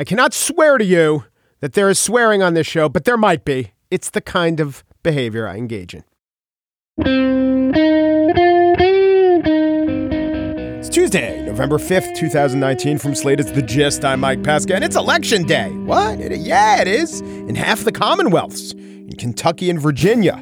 I cannot swear to you that there is swearing on this show, but there might be. It's the kind of behavior I engage in. It's Tuesday, November 5th, 2019. From Slate, it's The Gist. I'm Mike Pesca, and it's Election Day. What? It, yeah, it is. In half the Commonwealths, in Kentucky and Virginia.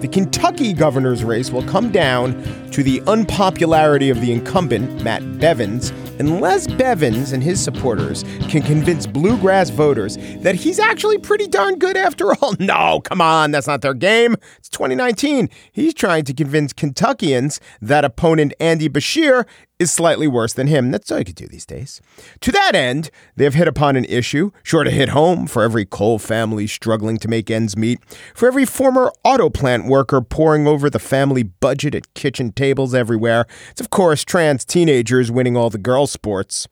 The Kentucky governor's race will come down to the unpopularity of the incumbent, Matt Bevins, unless Bevins and his supporters can convince bluegrass voters that he's actually pretty darn good after all. No, come on, that's not their game. It's 2019. He's trying to convince Kentuckians that opponent Andy Beshear is slightly worse than him. That's all you could do these days. To that end, they have hit upon an issue, sure to hit home for every coal family struggling to make ends meet, for every former auto plant worker poring over the family budget at kitchen tables everywhere. It's, of course, trans teenagers winning all the girl sports.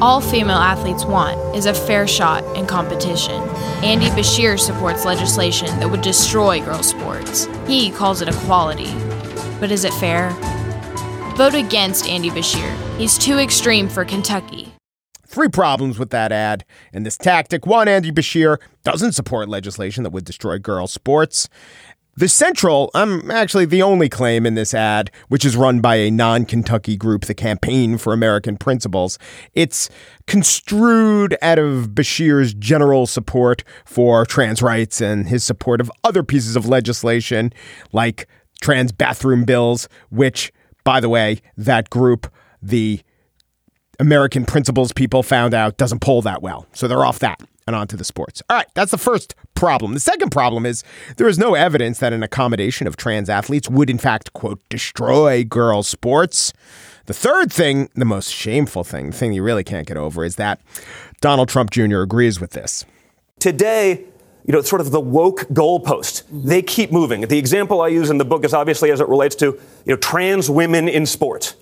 All female athletes want is a fair shot in competition. Andy Beshear supports legislation that would destroy girls' sports. He calls it equality. But is it fair? Vote against Andy Beshear. He's too extreme for Kentucky. Three problems with that ad and this tactic. One, Andy Beshear doesn't support legislation that would destroy girls' sports. The Central, I'm actually the only claim in this ad, which is run by a non Kentucky group, the Campaign for American Principles. It's construed out of Beshear's general support for trans rights and his support of other pieces of legislation like trans bathroom bills, which by the way, that group, the American Principles people found out doesn't poll that well. So they're off that and on to the sports. All right, that's the first problem. The second problem is there is no evidence that an accommodation of trans athletes would, in fact, quote, destroy girls' sports. The third thing, the most shameful thing, the thing you really can't get over, is that Donald Trump Jr. agrees with this. Today, you know, sort of the woke goalpost. They keep moving. The example I use in the book is obviously as it relates to, you know, trans women in sports.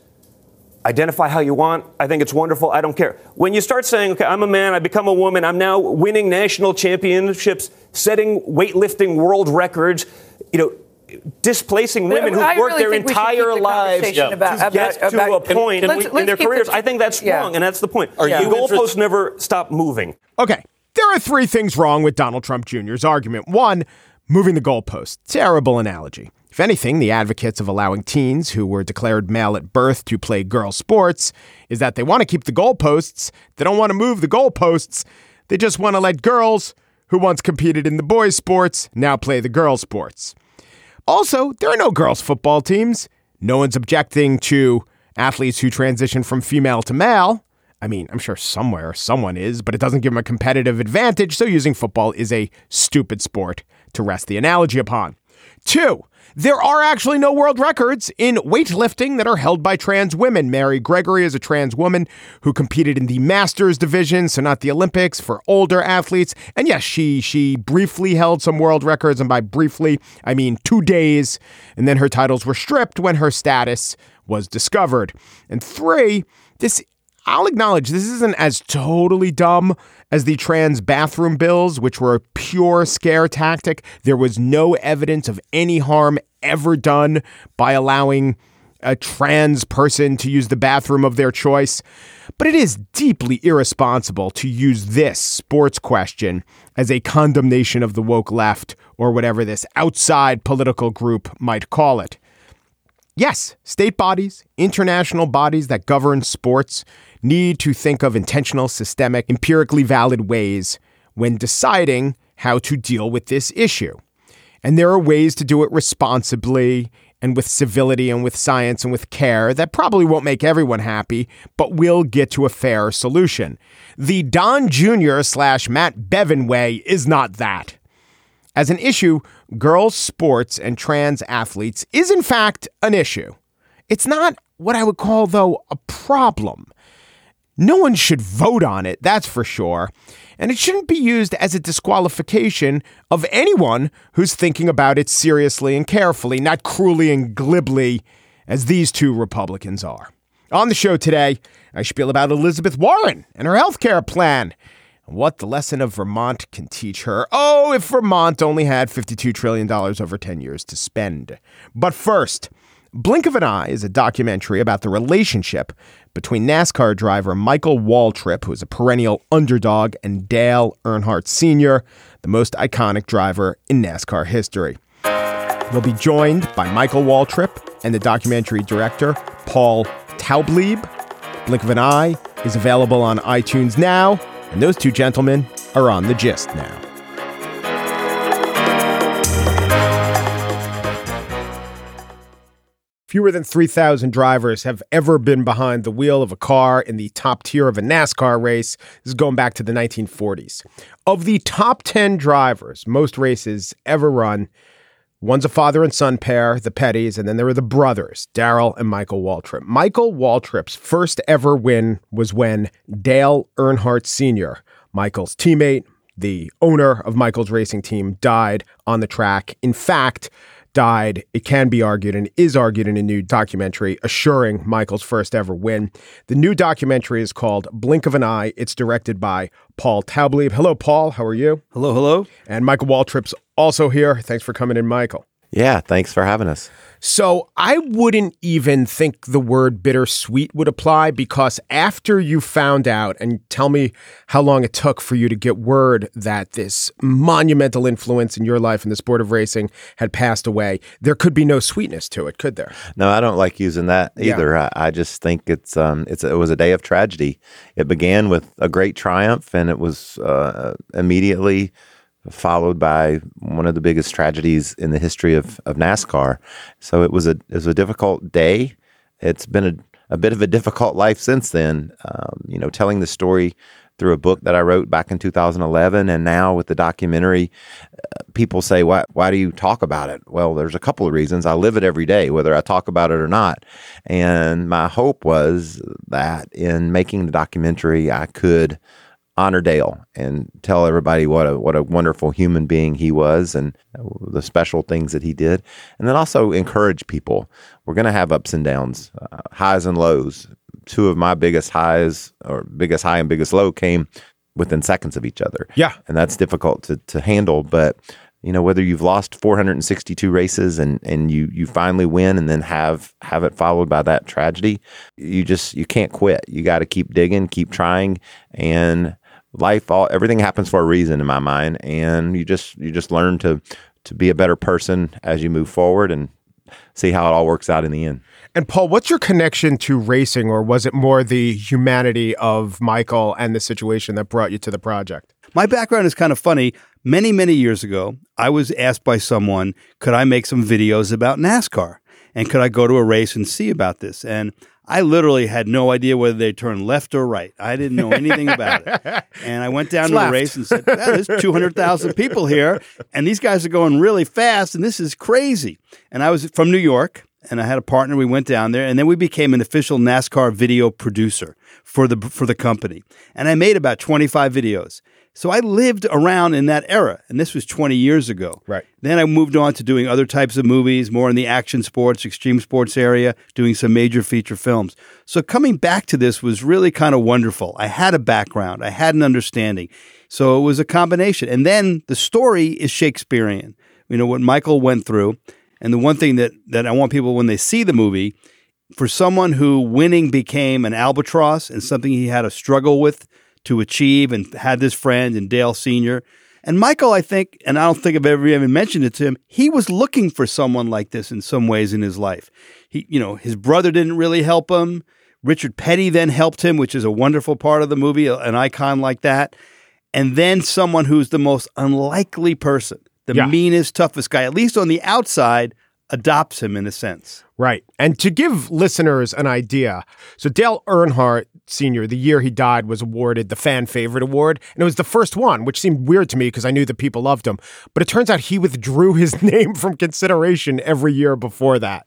Identify how you want. I think it's wonderful. I don't care. When you start saying, okay, I'm a man, I become a woman, I'm now winning national championships, setting weightlifting world records, you know, displacing women who've worked really their entire the lives yeah. about, to get about, to about, a point in, in their careers. The, I think that's yeah. wrong, and that's the point. Are yeah. The goalposts never stop moving. Okay. There are three things wrong with Donald Trump Jr.'s argument. One, moving the goalpost. Terrible analogy. If anything, the advocates of allowing teens who were declared male at birth to play girl sports is that they want to keep the goalposts. They don't want to move the goalposts. They just want to let girls who once competed in the boys' sports now play the girls' sports. Also, there are no girls' football teams. No one's objecting to athletes who transition from female to male. I mean, I'm sure somewhere someone is, but it doesn't give them a competitive advantage, so using football is a stupid sport to rest the analogy upon. Two, there are actually no world records in weightlifting that are held by trans women. Mary Gregory is a trans woman who competed in the Masters division, so not the Olympics, for older athletes. And yes, she she briefly held some world records, and by briefly, I mean two days, and then her titles were stripped when her status was discovered. And three, this I'll acknowledge this isn't as totally dumb as the trans bathroom bills, which were a pure scare tactic. There was no evidence of any harm ever done by allowing a trans person to use the bathroom of their choice. But it is deeply irresponsible to use this sports question as a condemnation of the woke left or whatever this outside political group might call it. Yes, state bodies, international bodies that govern sports need to think of intentional, systemic, empirically valid ways when deciding how to deal with this issue. And there are ways to do it responsibly and with civility and with science and with care that probably won't make everyone happy, but will get to a fair solution. The Don Jr. slash Matt Bevin way is not that. As an issue, girls' sports and trans athletes is in fact an issue. It's not what I would call, though, a problem. No one should vote on it, that's for sure. And it shouldn't be used as a disqualification of anyone who's thinking about it seriously and carefully, not cruelly and glibly as these two Republicans are. On the show today, I spiel about Elizabeth Warren and her health care plan and what the lesson of Vermont can teach her. Oh, if Vermont only had $52 trillion over 10 years to spend. But first, Blink of an Eye is a documentary about the relationship between NASCAR driver Michael Waltrip, who is a perennial underdog, and Dale Earnhardt Sr., the most iconic driver in NASCAR history. We'll be joined by Michael Waltrip and the documentary director, Paul Taublieb. Blink of an Eye is available on iTunes now, and those two gentlemen are on the gist now. Fewer than 3,000 drivers have ever been behind the wheel of a car in the top tier of a NASCAR race. This is going back to the 1940s. Of the top 10 drivers most races ever run, one's a father and son pair, the Pettys, and then there were the brothers, Darrell and Michael Waltrip. Michael Waltrip's first ever win was when Dale Earnhardt Sr., Michael's teammate, the owner of Michael's racing team, died on the track. In fact, died, it can be argued and is argued in a new documentary assuring Michael's first ever win. The new documentary is called Blink of an Eye. It's directed by Paul Taublieb. Hello, Paul. How are you? Hello, hello. And Michael Waltrip's also here. Thanks for coming in, Michael. Yeah, thanks for having us. So I wouldn't even think the word bittersweet would apply because after you found out, and tell me how long it took for you to get word that this monumental influence in your life in the sport of racing had passed away, there could be no sweetness to it, could there? No, I don't like using that either. Yeah. I, I, just think it's um, it's it was a day of tragedy. It began with a great triumph, and it was uh, immediately followed by one of the biggest tragedies in the history of, of NASCAR. So it was a it was a difficult day. It's been a, a bit of a difficult life since then. Um, you know, telling the story through a book that I wrote back in 2011, and now with the documentary, uh, people say, "Why why do you talk about it?" Well, there's a couple of reasons. I live it every day, whether I talk about it or not. And my hope was that in making the documentary, I could honor Dale and tell everybody what a what a wonderful human being he was and the special things that he did, and then also encourage people. We're going to have ups and downs, uh, highs and lows. Two of my biggest highs, or biggest high and biggest low, came within seconds of each other. Yeah, and that's difficult to to handle, but you know whether you've lost 462 races and and you you finally win and then have have it followed by that tragedy you just you can't quit you got to keep digging keep trying and life all everything happens for a reason in my mind and you just you just learn to to be a better person as you move forward and see how it all works out in the end. And Paul, what's your connection to racing or was it more the humanity of Michael and the situation that brought you to the project? My background is kind of funny. Many, many years ago, I was asked by someone, could I make some videos about NASCAR? And could I go to a race and see about this? And I literally had no idea whether they turned left or right. I didn't know anything about it. And I went down it's to left. the race and said, There's 200,000 people here, and these guys are going really fast, and this is crazy. And I was from New York, and I had a partner. We went down there, and then we became an official NASCAR video producer for the for the company. And I made about 25 videos. So I lived around in that era, and this was 20 years ago. Right. Then I moved on to doing other types of movies, more in the action sports, extreme sports area, doing some major feature films. So coming back to this was really kind of wonderful. I had a background, I had an understanding. So it was a combination. And then the story is Shakespearean. You know, what Michael went through. And the one thing that, that I want people, when they see the movie, for someone who winning became an albatross and something he had a struggle with to achieve and had this friend and Dale Sr. And Michael, I think, and I don't think I've ever even mentioned it to him, he was looking for someone like this in some ways in his life. He, you know, his brother didn't really help him. Richard Petty then helped him, which is a wonderful part of the movie, an icon like that. And then someone who's the most unlikely person, the yeah. meanest, toughest guy, at least on the outside, adopts him in a sense. Right. And to give listeners an idea, so Dale Earnhardt Sr., the year he died, was awarded the Fan Favorite Award. And it was the first one, which seemed weird to me because I knew that people loved him. But it turns out he withdrew his name from consideration every year before that.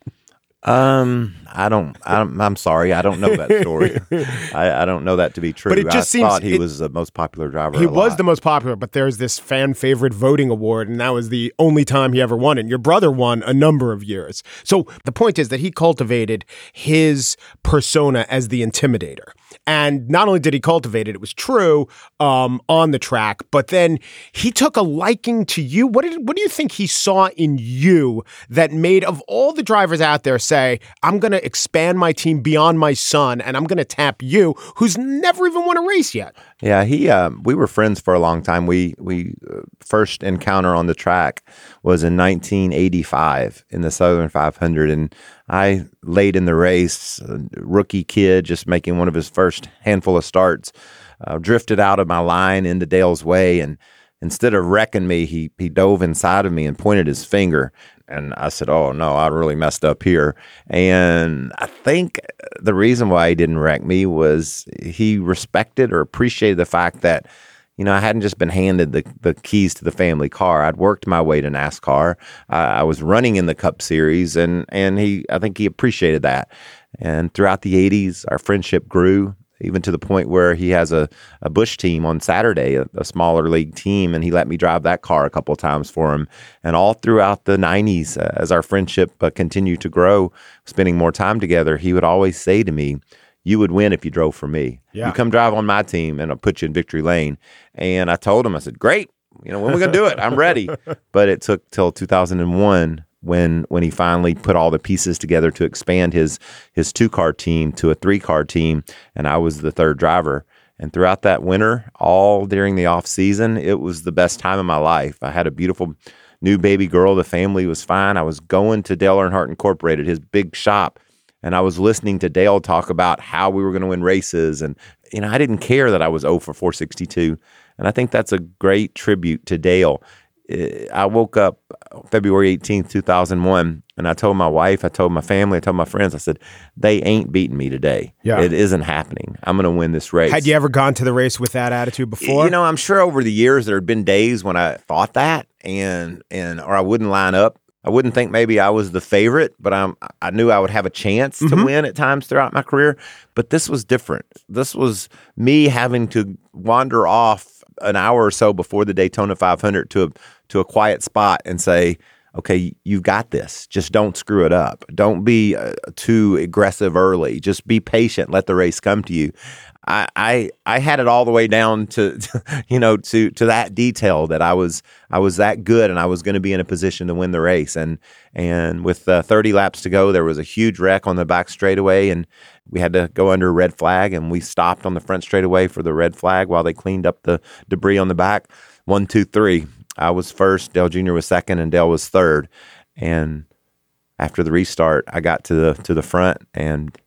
Um, I don't. I'm, I'm sorry. I don't know that story. I, I, don't know that to be true. But it just I seems thought he it, was the most popular driver. He was the most popular, but there's this fan favorite voting award, and that was the only time he ever won it. And your brother won a number of years. So the point is that he cultivated his persona as the intimidator. And not only did he cultivate it, it was true um, on the track, but then he took a liking to you. What did what do you think he saw in you that made of all the drivers out there say, I'm going to expand my team beyond my son and I'm going to tap you, who's never even won a race yet? Yeah, he. Uh, we were friends for a long time. We we uh, first encounter on the track was in 1985 in the Southern 500, and I late in the race, rookie kid, just making one of his first handful of starts, uh, drifted out of my line into Dale's way, and instead of wrecking me, he he dove inside of me and pointed his finger. And I said, "Oh no, I really messed up here." And I think the reason why he didn't wreck me was he respected or appreciated the fact that you know, I hadn't just been handed the, the keys to the family car. I'd worked my way to NASCAR. Uh, I was running in the Cup Series, and and he, I think he appreciated that. And throughout the '80s, our friendship grew even to the point where he has a, a Busch team on Saturday, a, a, smaller league team, and he let me drive that car a couple times for him. And all throughout the 90s, uh, as our friendship uh, continued to grow, spending more time together, he would always say to me, you would win if you drove for me. Yeah. You come drive on my team and I'll put you in victory lane. And I told him, I said, great. You know, when are we going to do it? I'm ready. but it took till 2001 when when he finally put all the pieces together to expand his his two car team to a three car team, and I was the third driver. And throughout that winter, all during the off season, it was the best time of my life. I had a beautiful new baby girl. The family was fine. I was going to Dale Earnhardt Incorporated, his big shop, and I was listening to Dale talk about how we were going to win races. And, you know, I didn't care that I was 0 for 462. And I think that's a great tribute to Dale. I woke up February 18th, 2001, and I told my wife, I told my family, I told my friends, I said, they ain't beating me today. Yeah. It isn't happening. I'm going to win this race. Had you ever gone to the race with that attitude before? You know, I'm sure over the years there had been days when I thought that and, and, or I wouldn't line up. I wouldn't think maybe I was the favorite, but I'm, I knew I would have a chance to mm-hmm. win at times throughout my career. But this was different. This was me having to wander off an hour or so before the Daytona 500 to a to a quiet spot and say, okay, you've got this. Just don't screw it up. Don't be uh, too aggressive early. Just be patient. Let the race come to you. I, I I had it all the way down to, to, you know to to that detail that I was I was that good and I was going to be in a position to win the race and and with uh, 30 laps to go there was a huge wreck on the back straightaway and we had to go under a red flag and we stopped on the front straightaway for the red flag while they cleaned up the debris on the back one two three I was first, Dale Jr. was second, and Dale was third. And after the restart, I got to the to the front, and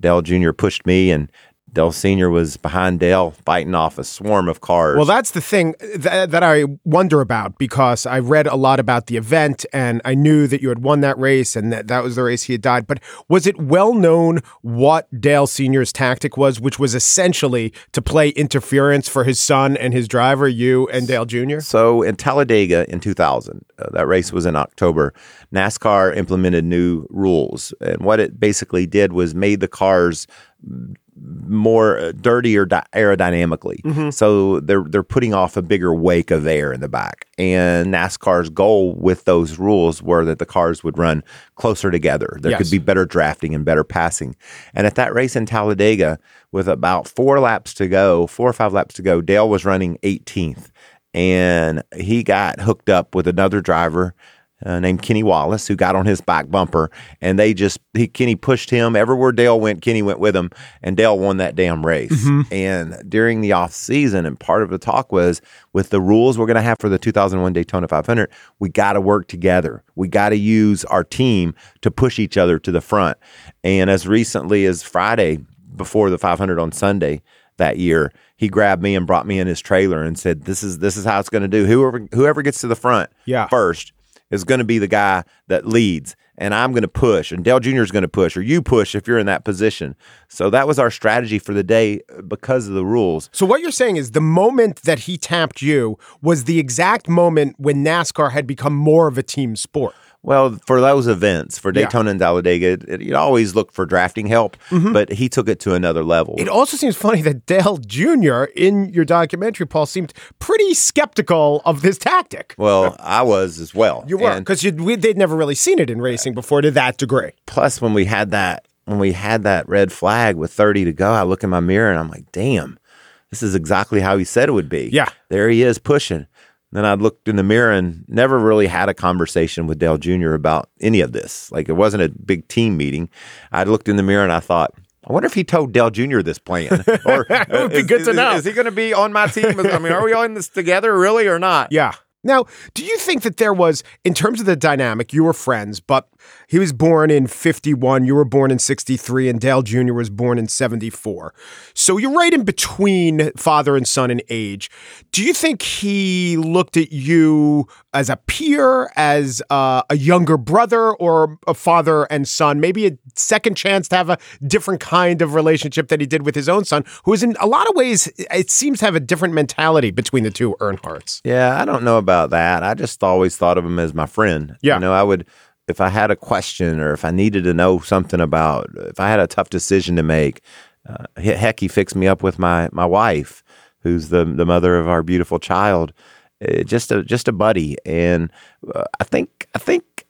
Dale Jr. pushed me, and Dale Sr. was behind Dale fighting off a swarm of cars. Well, that's the thing that, that, I wonder about because I read a lot about the event and I knew that you had won that race and that that was the race he had died. But was it well known what Dale Sr.'s tactic was, which was essentially to play interference for his son and his driver, you and Dale Jr.? So in Talladega in 2000, uh, that race was in October, NASCAR implemented new rules. And what it basically did was made the cars more uh, dirtier di- aerodynamically. Mm-hmm. So they're they're putting off a bigger wake of air in the back. And NASCAR's goal with those rules were that the cars would run closer together. There yes. could be better drafting and better passing. And at that race in Talladega, with about four laps to go, four or five laps to go, Dale was running 18th. And he got hooked up with another driver uh, named Kenny Wallace, who got on his back bumper, and they just he, Kenny pushed him everywhere Dale went. Kenny went with him, and Dale won that damn race. Mm-hmm. And during the off season, and part of the talk was with the rules we're going to have for the 2001 Daytona 500, we got to work together. We got to use our team to push each other to the front. And as recently as Friday before the 500 on Sunday that year, he grabbed me and brought me in his trailer and said, "This is this is how it's going to do. Whoever whoever gets to the front yeah. first is going to be the guy that leads and I'm going to push and Dale Jr. is going to push or you push if you're in that position. So that was our strategy for the day uh, because of the rules. So what you're saying is the moment that he tapped you was the exact moment when NASCAR had become more of a team sport. Well, for those events, for Daytona yeah. and Talladega, it, you always look for drafting help, mm-hmm. but he took it to another level. It also seems funny that Dale Jr. in your documentary, Paul, seemed pretty skeptical of this tactic. Well, I was as well. You were because they'd never really seen it in racing before to that degree. Plus, when we had that when we had that red flag with 30 to go, I look in my mirror and I'm like, damn, this is exactly how he said it would be. Yeah. There he is pushing. Then I looked in the mirror and never really had a conversation with Dale Jr. about any of this. Like it wasn't a big team meeting. I looked in the mirror and I thought, I wonder if he told Dale Jr. this plan. Or uh, It would be is- good to is- know. Is he going to be on my team? I mean, are we all in this together really or not? Yeah. Now, do you think that there was, in terms of the dynamic, you were friends, but he was born in 51, you were born in 63, and Dale Jr. was born in 74. So you're right in between father and son in age. Do you think he looked at you as a peer, as uh, a younger brother, or a father and son? Maybe a second chance to have a different kind of relationship that he did with his own son, who is in a lot of ways, it seems to have a different mentality between the two Earnhardts. Yeah, I don't know about that. I just always thought of him as my friend. Yeah. You know, I would, if I had a question or if I needed to know something about, if I had a tough decision to make, uh, heck, he fixed me up with my, my wife, who's the, the mother of our beautiful child. Uh, just a, just a buddy. And uh, I think, I think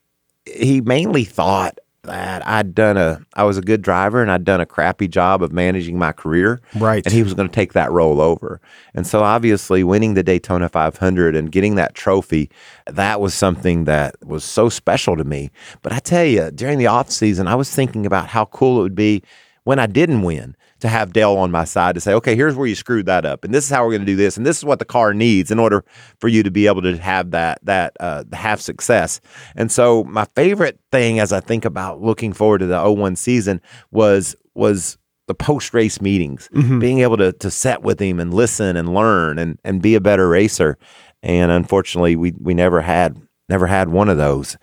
he mainly thought that I'd done a, I was a good driver and I'd done a crappy job of managing my career. Right. And he was going to take that role over. And so obviously winning the Daytona 500 and getting that trophy, that was something that was so special to me. But I tell you, during the off season, I was thinking about how cool it would be when I didn't win to have Dale on my side to say, okay, here's where you screwed that up, and this is how we're going to do this, and this is what the car needs in order for you to be able to have that that uh, have success. And so my favorite thing as I think about looking forward to the 01 season was was the post race meetings, being able to to set with him and listen and learn and and be a better racer. And unfortunately, we we never had never had one of those.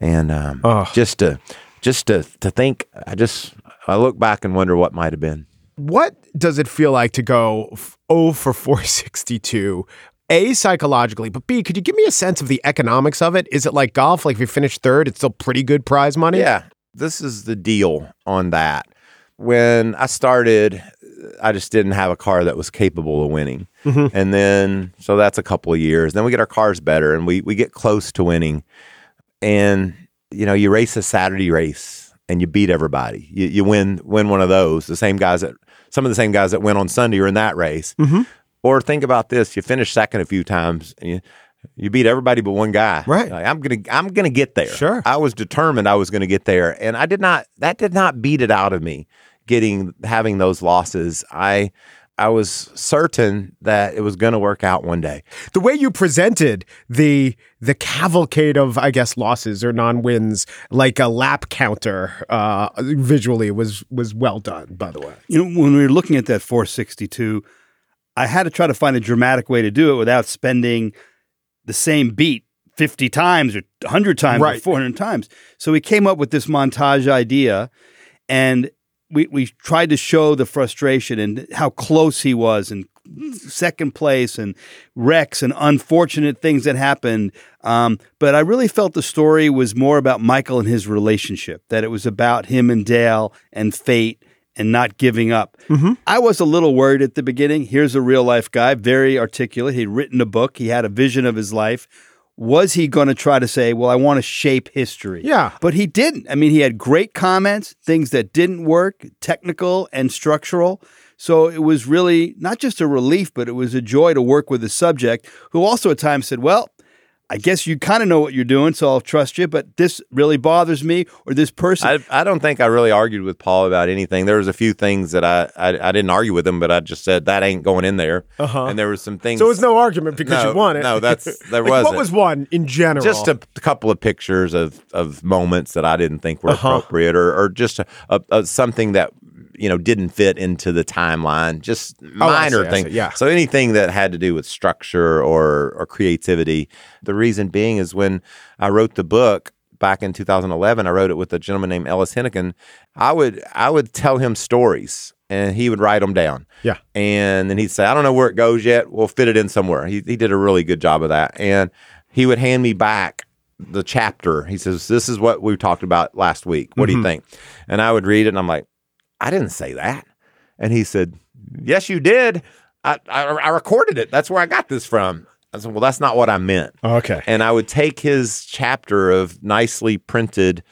And um, just to just to to think, I just I look back and wonder what might have been. What does it feel like to go f- 0 for 462? A, psychologically, but B, could you give me a sense of the economics of it? Is it like golf? Like if you finish third, it's still pretty good prize money? Yeah, this is the deal on that. When I started, I just didn't have a car that was capable of winning. Mm-hmm. And then, so that's a couple of years. Then we get our cars better and we, we get close to winning. And, you know, you race a Saturday race and you beat everybody. You, you win win one of those. The same guys that, some of the same guys that went on Sunday are in that race. Mm-hmm. Or think about this: you finish second a few times, and you you beat everybody but one guy. Right. Like, I'm gonna I'm gonna get there. Sure. I was determined I was gonna get there, and I did not. That did not beat it out of me. Getting having those losses, I I was certain that it was gonna work out one day. The way you presented the the cavalcade of, I guess, losses or non-wins, like a lap counter, uh, visually was was well done. By the way, You know, when we were looking at that 462, I had to try to find a dramatic way to do it without spending the same beat 50 times or 100 times or 400 times. So we came up with this montage idea and we, we tried to show the frustration and how close he was and second place and wrecks and unfortunate things that happened. Um, but I really felt the story was more about Michael and his relationship, that it was about him and Dale and fate and not giving up. I was a little worried at the beginning. Here's a real life guy, very articulate. He'd written a book, he had a vision of his life. Was he going to try to say, well, I want to shape history? Yeah. But he didn't. I mean, he had great comments, things that didn't work, technical and structural. So it was really not just a relief, but it was a joy to work with a subject who also at times said, well, I guess you kind of know what you're doing, so I'll trust you, but this really bothers me, or this person. I, I don't think I really argued with Paul about anything. There was a few things that I I, I didn't argue with him, but I just said that ain't going in there. Uh-huh. And there was some things. so it was no argument because No, you won it. no, that's- there Like, What wasn't. was one in general? just a couple of pictures of of moments that I didn't think were Uh-huh. appropriate, or or just a, a, a, something that you know didn't fit into the timeline. Just Oh, minor see, I things. yeah. So anything that had to do with structure or or creativity. The reason being is when I wrote the book back in 2011, I wrote it with a gentleman named Ellis Henican. I would I would tell him stories. And he would write them down. Yeah. And then he'd say, I don't know where it goes yet. We'll fit it in somewhere. He, he did a really good job of that. And he would hand me back the chapter. He says, This is what we talked about last week. What do you mm-hmm. think? And I would read it and I'm like, I didn't say that. And he said, Yes, you did. I, I, I recorded it. That's where I got this from. I said, Well, that's not what I meant. okay. And I would take his chapter of nicely printed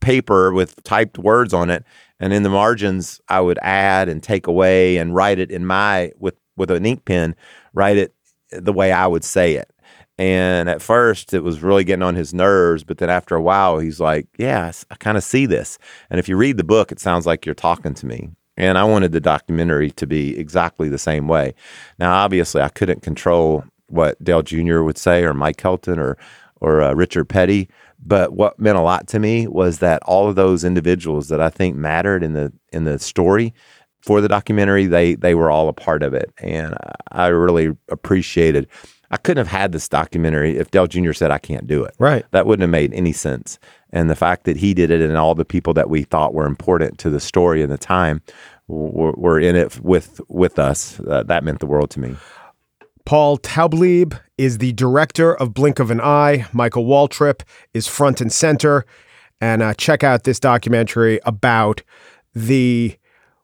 paper with typed words on it, and in the margins I would add and take away and write it in my with with an ink pen, write it the way I would say it. And at first, it was really getting on his nerves. But then after a while, he's like, Yeah, I kind of see this. And if you read the book, it sounds like you're talking to me. And I wanted the documentary to be exactly the same way. Now, obviously, I couldn't control what Dale Jr. would say or Mike Helton or, or uh, Richard Petty. But what meant a lot to me was that all of those individuals that I think mattered in the in the story for the documentary, they they were all a part of it, and I really appreciated. I couldn't have had this documentary if Dale Jr. said I can't do it. Right. That wouldn't have made any sense. And the fact that he did it and all the people that we thought were important to the story and the time were, were in it with with us, uh, that meant the world to me. Paul Taublieb is the director of Blink of an Eye. Michael Waltrip is front and center. And uh, check out this documentary about the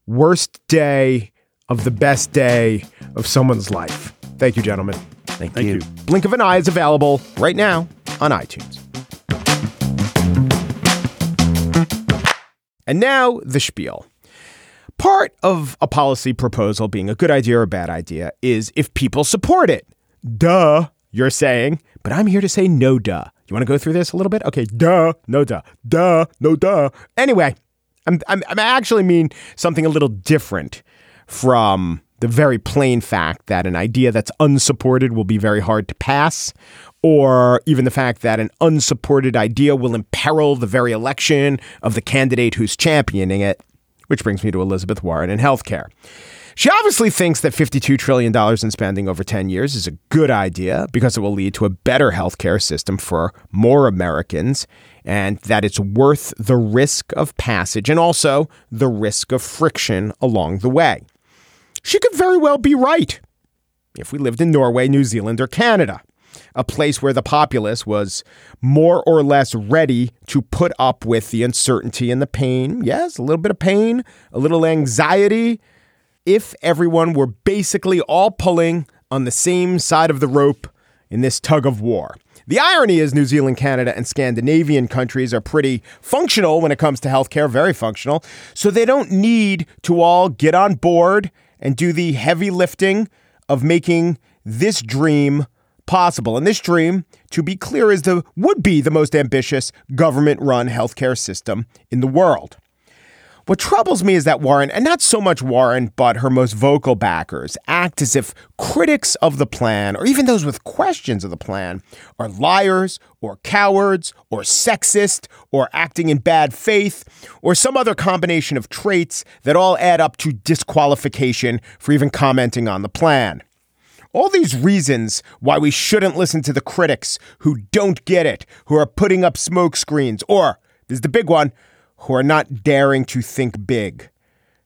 worst day of the best day of someone's life. Thank you, gentlemen. Thank, Thank you. you. Blink of an Eye is available right now on iTunes. And now the spiel. Part of a policy proposal being a good idea or a bad idea is if people support it. Duh, you're saying, but I'm here to say no duh. You want to go through this a little bit? Okay, duh, no duh, duh, no duh. Anyway, I'm, I'm, I'm actually mean something a little different from the very plain fact that an idea that's unsupported will be very hard to pass, or even the fact that an unsupported idea will imperil the very election of the candidate who's championing it. Which brings me to Elizabeth Warren and healthcare. She obviously thinks that $52 trillion in spending over 10 years is a good idea because it will lead to a better healthcare system for more Americans and that it's worth the risk of passage and also the risk of friction along the way. She could very well be right if we lived in Norway, New Zealand, or Canada, a place where the populace was more or less ready to put up with the uncertainty and the pain. Yes, a little bit of pain, a little anxiety. If everyone were basically all pulling on the same side of the rope in this tug of war. The irony is, New Zealand, Canada, and Scandinavian countries are pretty functional when it comes to healthcare, very functional. So they don't need to all get on board and do the heavy lifting of making this dream possible. And this dream, to be clear, is the would be the most ambitious government-run healthcare system in the world. What troubles me is that Warren, and not so much Warren, but her most vocal backers, act as if critics of the plan, or even those with questions of the plan, are liars, or cowards, or sexist, or acting in bad faith, or some other combination of traits that all add up to disqualification for even commenting on the plan. All these reasons why we shouldn't listen to the critics who don't get it, who are putting up smoke screens, or, this is the big one, who are not daring to think big,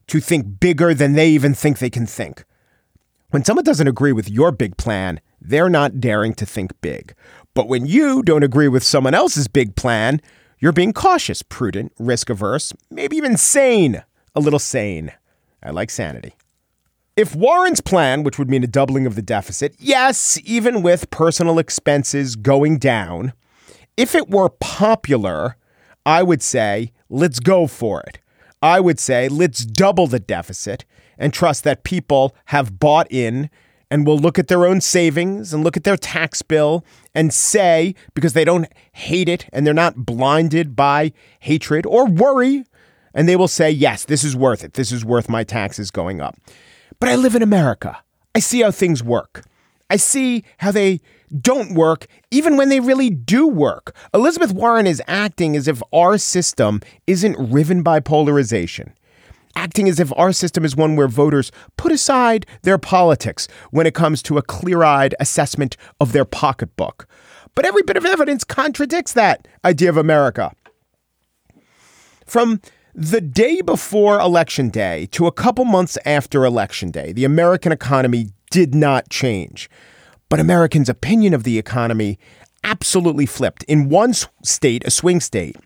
to think bigger than they even think they can think. When someone doesn't agree with your big plan, they're not daring to think big. But when you don't agree with someone else's big plan, you're being cautious, prudent, risk averse, maybe even sane. A little sane. I like sanity. If Warren's plan, which would mean a doubling of the deficit, yes, even with personal expenses going down, if it were popular, I would say, let's go for it. I would say, let's double the deficit and trust that people have bought in and will look at their own savings and look at their tax bill and say, because they don't hate it and they're not blinded by hatred or worry, and they will say, yes, this is worth it. This is worth my taxes going up. But I live in America. I see how things work. I see how they don't work, even when they really do work. Elizabeth Warren is acting as if our system isn't riven by polarization. Acting as if our system is one where voters put aside their politics when it comes to a clear eyed assessment of their pocketbook. But every bit of evidence contradicts that idea of America. From the day before Election Day to a couple months after Election Day, the American economy did not change. But Americans' opinion of the economy absolutely flipped. In one state, a swing state,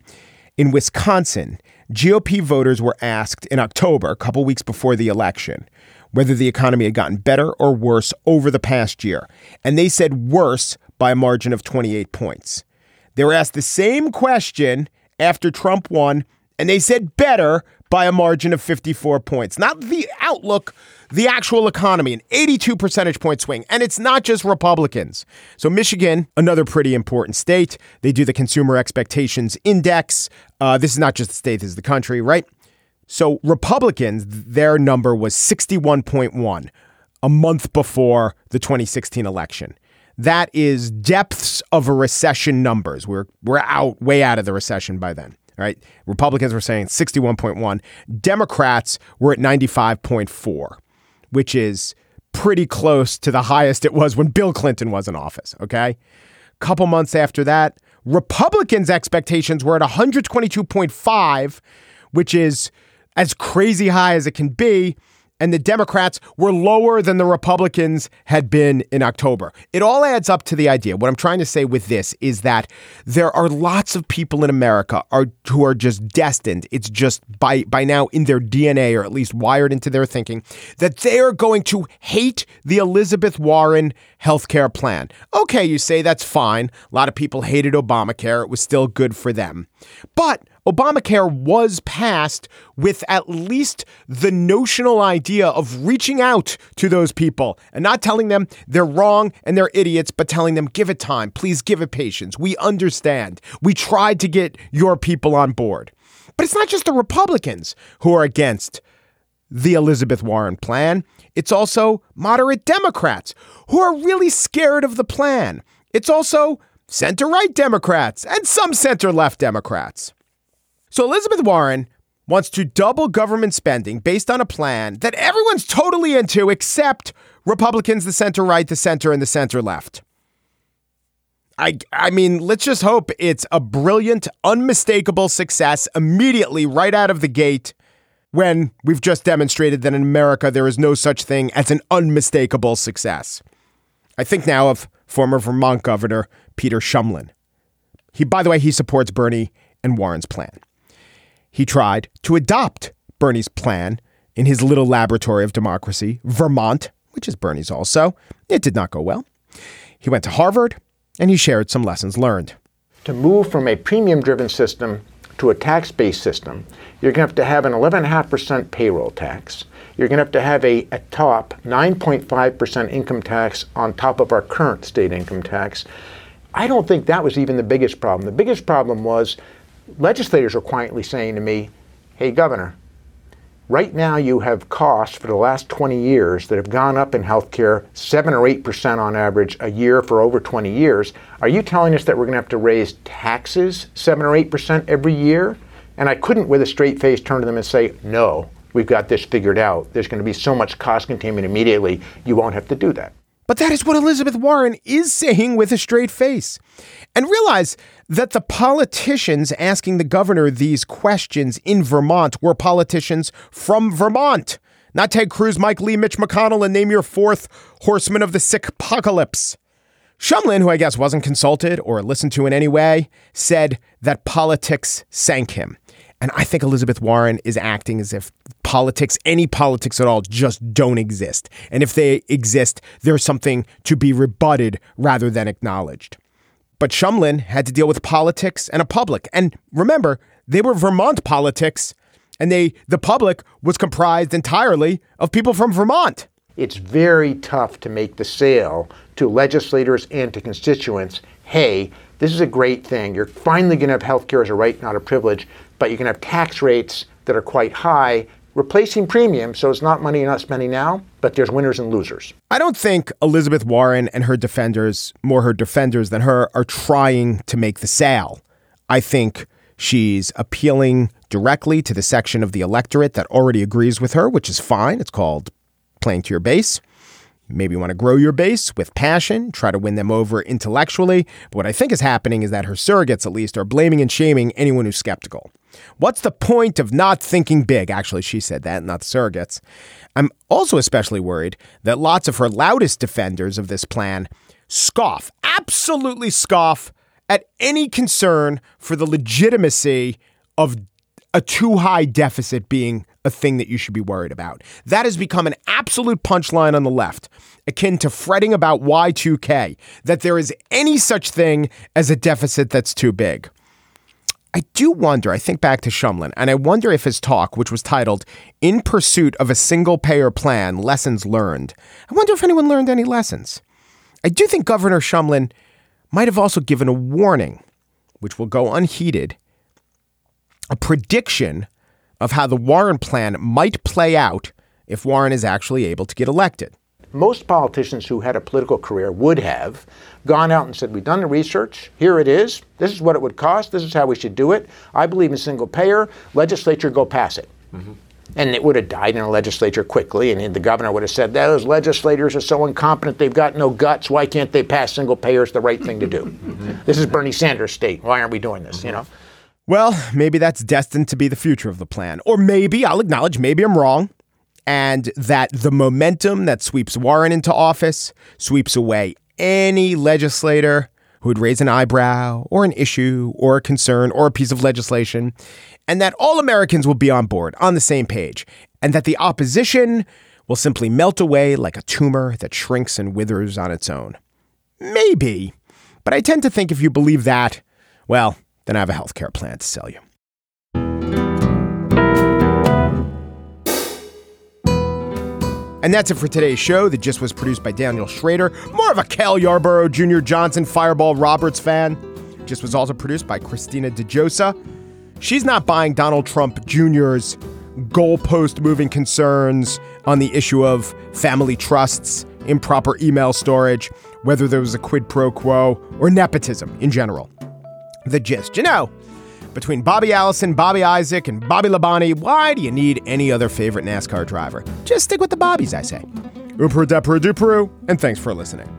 in Wisconsin, GOP voters were asked in October, a couple weeks before the election, whether the economy had gotten better or worse over the past year. And they said worse by a margin of 28 points. They were asked the same question after Trump won, and they said better by a margin of 54 points. Not the outlook, the actual economy, an 82 percentage point swing. And it's not just Republicans. So, Michigan, another pretty important state, they do the Consumer Expectations Index. Uh, this is not just the state, this is the country, right? So, Republicans, their number was 61.1 a month before the 2016 election. That is depths of a recession numbers. We're, we're out, way out of the recession by then right? Republicans were saying 61.1. Democrats were at 95.4, which is pretty close to the highest it was when Bill Clinton was in office, okay? A couple months after that, Republicans' expectations were at 122.5, which is as crazy high as it can be and the Democrats were lower than the Republicans had been in October. It all adds up to the idea. What I'm trying to say with this is that there are lots of people in America are, who are just destined. It's just by by now in their DNA or at least wired into their thinking that they are going to hate the Elizabeth Warren healthcare plan. Okay, you say that's fine. A lot of people hated Obamacare. It was still good for them. But Obamacare was passed with at least the notional idea of reaching out to those people and not telling them they're wrong and they're idiots, but telling them, give it time. Please give it patience. We understand. We tried to get your people on board. But it's not just the Republicans who are against the Elizabeth Warren plan. It's also moderate Democrats who are really scared of the plan. It's also center right Democrats and some center left Democrats. So Elizabeth Warren wants to double government spending based on a plan that everyone's totally into except Republicans, the center right, the center, and the center left. I, I mean, let's just hope it's a brilliant, unmistakable success immediately right out of the gate when we've just demonstrated that in America there is no such thing as an unmistakable success. I think now of former Vermont Governor Peter Shumlin. He, by the way, he supports Bernie and Warren's plan. He tried to adopt Bernie's plan in his little laboratory of democracy, Vermont, which is Bernie's also. It did not go well. He went to Harvard and he shared some lessons learned. To move from a premium driven system to a tax based system, you're going to have to have an 11.5% payroll tax. You're going to have to have a, a top 9.5% income tax on top of our current state income tax. I don't think that was even the biggest problem. The biggest problem was legislators are quietly saying to me, hey, Governor, right now you have costs for the last 20 years that have gone up in healthcare 7 or 8% on average a year for over 20 years. Are you telling us that we're going to have to raise taxes 7 or 8% every year? And I couldn't, with a straight face, turn to them and say, no, we've got this figured out. There's going to be so much cost containment immediately, you won't have to do that. But that is what Elizabeth Warren is saying with a straight face. And realize that the politicians asking the governor these questions in Vermont were politicians from Vermont, not Ted Cruz, Mike Lee, Mitch McConnell, and name your fourth horseman of the sick apocalypse. Shumlin, who I guess wasn't consulted or listened to in any way, said that politics sank him. And I think Elizabeth Warren is acting as if politics, any politics at all, just don't exist. And if they exist, there's something to be rebutted rather than acknowledged. But Shumlin had to deal with politics and a public. And remember, they were Vermont politics, and they the public was comprised entirely of people from Vermont. It's very tough to make the sale to legislators and to constituents. Hey, this is a great thing. You're finally going to have health care as a right, not a privilege, but you can have tax rates that are quite high replacing premiums, so it's not money you're not spending now, but there's winners and losers. I don't think Elizabeth Warren and her defenders, more her defenders than her, are trying to make the sale. I think she's appealing directly to the section of the electorate that already agrees with her, which is fine. It's called playing to your base. Maybe you want to grow your base with passion, try to win them over intellectually. But what I think is happening is that her surrogates, at least, are blaming and shaming anyone who's skeptical. What's the point of not thinking big? Actually, she said that, not the surrogates. I'm also especially worried that lots of her loudest defenders of this plan scoff, absolutely scoff at any concern for the legitimacy of a too high deficit being a thing that you should be worried about. That has become an absolute punchline on the left, akin to fretting about Y2K, that there is any such thing as a deficit that's too big. I do wonder, I think back to Shumlin, and I wonder if his talk, which was titled In Pursuit of a Single Payer Plan Lessons Learned, I wonder if anyone learned any lessons. I do think Governor Shumlin might have also given a warning, which will go unheeded, a prediction of how the Warren plan might play out if Warren is actually able to get elected. Most politicians who had a political career would have gone out and said, We've done the research. Here it is. This is what it would cost. This is how we should do it. I believe in single payer. Legislature, go pass it. Mm-hmm. And it would have died in the legislature quickly. And the governor would have said, Those legislators are so incompetent. They've got no guts. Why can't they pass single payer? It's the right thing to do. Mm-hmm. This is Bernie Sanders' state. Why aren't we doing this? You know? Well, maybe that's destined to be the future of the plan. Or maybe, I'll acknowledge, maybe I'm wrong and that the momentum that sweeps Warren into office sweeps away any legislator who would raise an eyebrow or an issue or a concern or a piece of legislation, and that all Americans will be on board, on the same page, and that the opposition will simply melt away like a tumor that shrinks and withers on its own. Maybe, but I tend to think if you believe that, well, then I have a healthcare plan to sell you. And that's it for today's show. The Gist was produced by Daniel Schrader, more of a Cale Yarborough Junior Johnson Fireball Roberts fan. Gist was also produced by Christina DeJosa. She's not buying Donald Trump Jr.'s goalpost moving concerns on the issue of family trusts, improper email storage, whether there was a quid pro quo, or nepotism in general. The gist, you know, between Bobby Allison, Bobby Isaac, and Bobby Labonte, why do you need any other favorite NASCAR driver? Just stick with the Bobbies, I say. Oopru depru duperu, and thanks for listening.